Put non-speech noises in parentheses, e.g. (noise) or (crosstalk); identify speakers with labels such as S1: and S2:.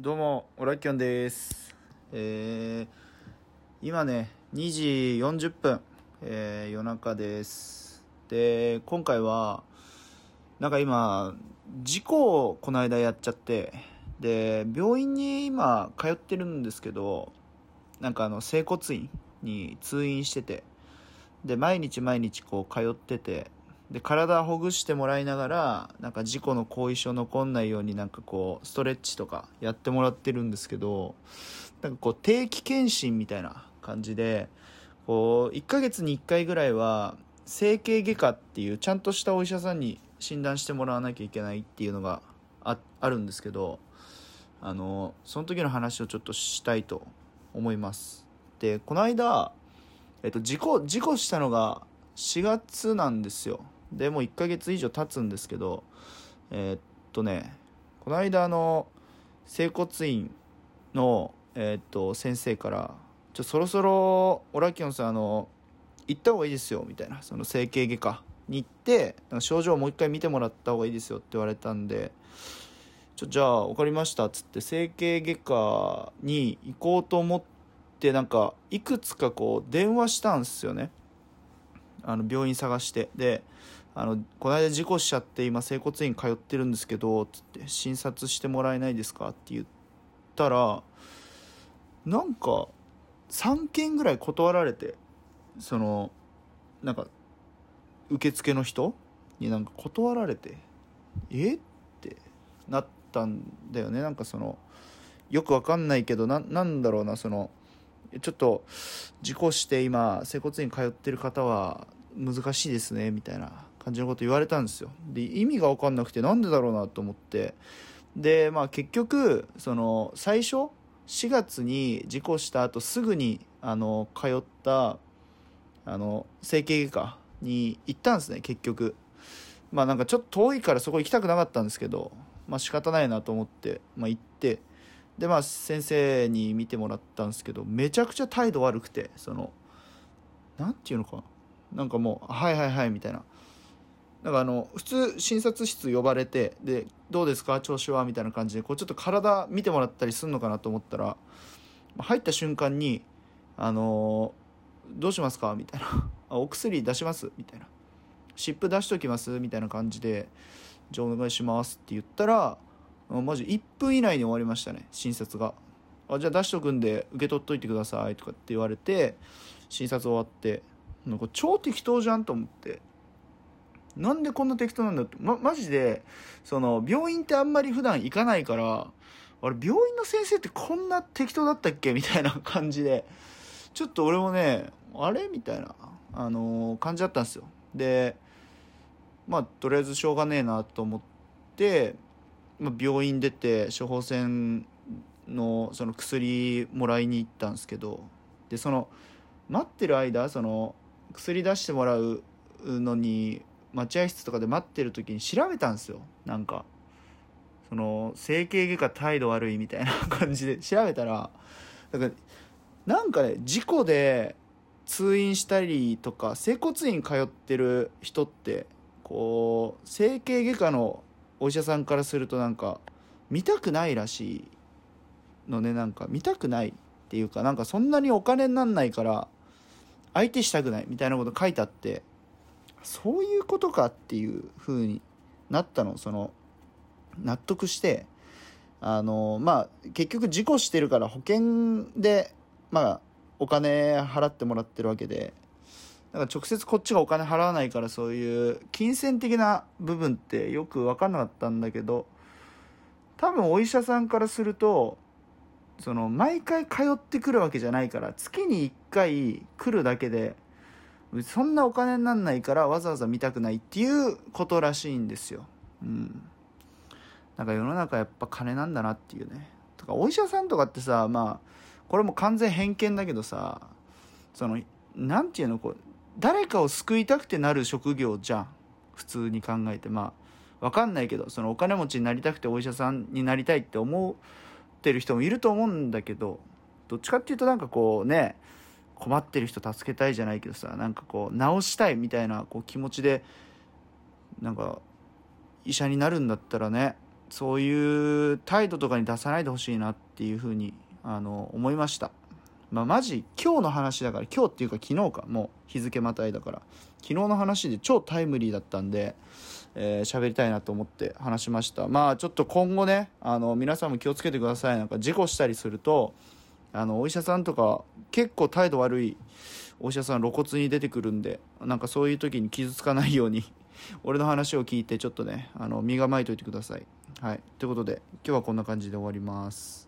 S1: どうも、オラキョンです。えー、今ね、2時40分、えー、夜中です。で、今回は、なんか今、事故をこの間やっちゃって、で、病院に今通ってるんですけど、なんかあの、整骨院に通院してて、で、毎日毎日こう通ってて、で、体ほぐしてもらいながら、なんか事故の後遺症残んないようになんかこう、ストレッチとかやってもらってるんですけど、なんかこう、定期検診みたいな感じで、こう、1ヶ月に1回ぐらいは、整形外科っていうちゃんとしたお医者さんに診断してもらわなきゃいけないっていうのがああるんですけど、あの、その時の話をちょっとしたいと思います。で、この間、えっと、事故、事故したのが4月なんですよ。で、もう1ヶ月以上経つんですけど、えーっとね、この間の、整骨院の、えーっと、先生から、ちょ、そろそろ、オラキオンさんあの、行った方がいいですよ、みたいな、その整形外科に行って、症状をもう一回見てもらった方がいいですよって言われたんで、ちょ、じゃあ、わかりました、っつって、整形外科に行こうと思って、なんか、いくつかこう、電話したんですよね。あの、病院探して。で、あの、この間事故しちゃって、今、整骨院通ってるんですけど、つって、診察してもらえないですかって言ったら、なんか、3件ぐらい断られて、その、なんか、受付の人になんか断られて、え？ってなったんだよね。なんかその、よくわかんないけど、な、なんだろうな、その、ちょっと、事故して今、整骨院通ってる方は難しいですね、みたいな感じのこと言われたんですよ。で、意味がわかんなくてなんでだろうなと思って。で、まあ結局、その、最初、4月に事故した後すぐに、あの、通った、あの、整形外科に行ったんですね、結局。まあなんかちょっと遠いからそこ行きたくなかったんですけど、まあ仕方ないなと思って、まあ行って、でまあ先生に見てもらったんですけど、めちゃくちゃ態度悪くて、その、なんていうのかな。なんかもう、はいはいはいみたいな。なんかあの、普通診察室呼ばれて、で、どうですか？調子は？みたいな感じで、こうちょっと体見てもらったりすんのかなと思ったら、入った瞬間に、あのどうしますか？みたいな。お薬出します？みたいな。湿布出しときます？みたいな感じで、じゃあお願いしますって言ったら、マジ1分以内に終わりましたね、診察が。あ、じゃあ出しとくんで受け取っといてくださいとかって言われて、診察終わって、なんか超適当じゃんと思って。なんでこんな適当なんだって、ま、マジで、その、病院ってあんまり普段行かないから、あれ、病院の先生ってこんな適当だったっけ？(laughs) みたいな感じで、ちょっと俺もね、あれ？みたいな、あのー感じだったんですよ。で、まあ、とりあえずしょうがねえなと思って、まあ、病院出て、処方箋の、その薬もらいに行ったんですけど、で、その、待ってる間、その、薬出してもらうのに、待合室とかで待ってる時に調べたんですよ。なんか、その、整形外科態度悪いみたいな感じで調べたら、なんか、なんかね、事故で通院したりとか、整骨院通ってる人って、こう、整形外科のお医者さんからするとなんか、見たくないらしいのね、なんか、見たくないっていうか、なんかそんなにお金になんないから、相手したくないみたいなこと書いてあって、そういうことかっていう風になったの、その、納得して、あの、まあ、結局事故してるから保険で、まあ、お金払ってもらってるわけで、だから直接こっちがお金払わないからそういう金銭的な部分ってよく分かんなかったんだけど、多分お医者さんからすると、その、毎回通ってくるわけじゃないから、月に1回来るだけで、そんなお金になんないからわざわざ見たくないっていうことらしいんですよ。うん。なんか世の中やっぱ金なんだなっていうね。とか、お医者さんとかってさ、まあ、これも完全偏見だけどさ、その、なんていうの、こう、誰かを救いたくてなる職業じゃん。普通に考えて。まあ、わかんないけど、そのお金持ちになりたくてお医者さんになりたいって思ってる人もいると思うんだけど、どっちかっていうとなんかこうね、困ってる人助けたいじゃないけどさ、なんかこう、治したいみたいなこう気持ちで、なんか、医者になるんだったらね、そういう態度とかに出さないでほしいなっていうふうにあの思いましたまあマジ今日の話だから今日っていうか昨日か。もう日付またいだから。昨日の話で超タイムリーだったんでえー、喋りたいなと思って話しました。まあちょっと今後ねあの皆さんも気をつけてください。なんか事故したりするとあのお医者さんとか結構態度悪いお医者さん露骨に出てくるんでなんかそういう時に傷つかないように (laughs) 俺の話を聞いてちょっとねあの身構えといてください。はい。ということで今日はこんな感じで終わります。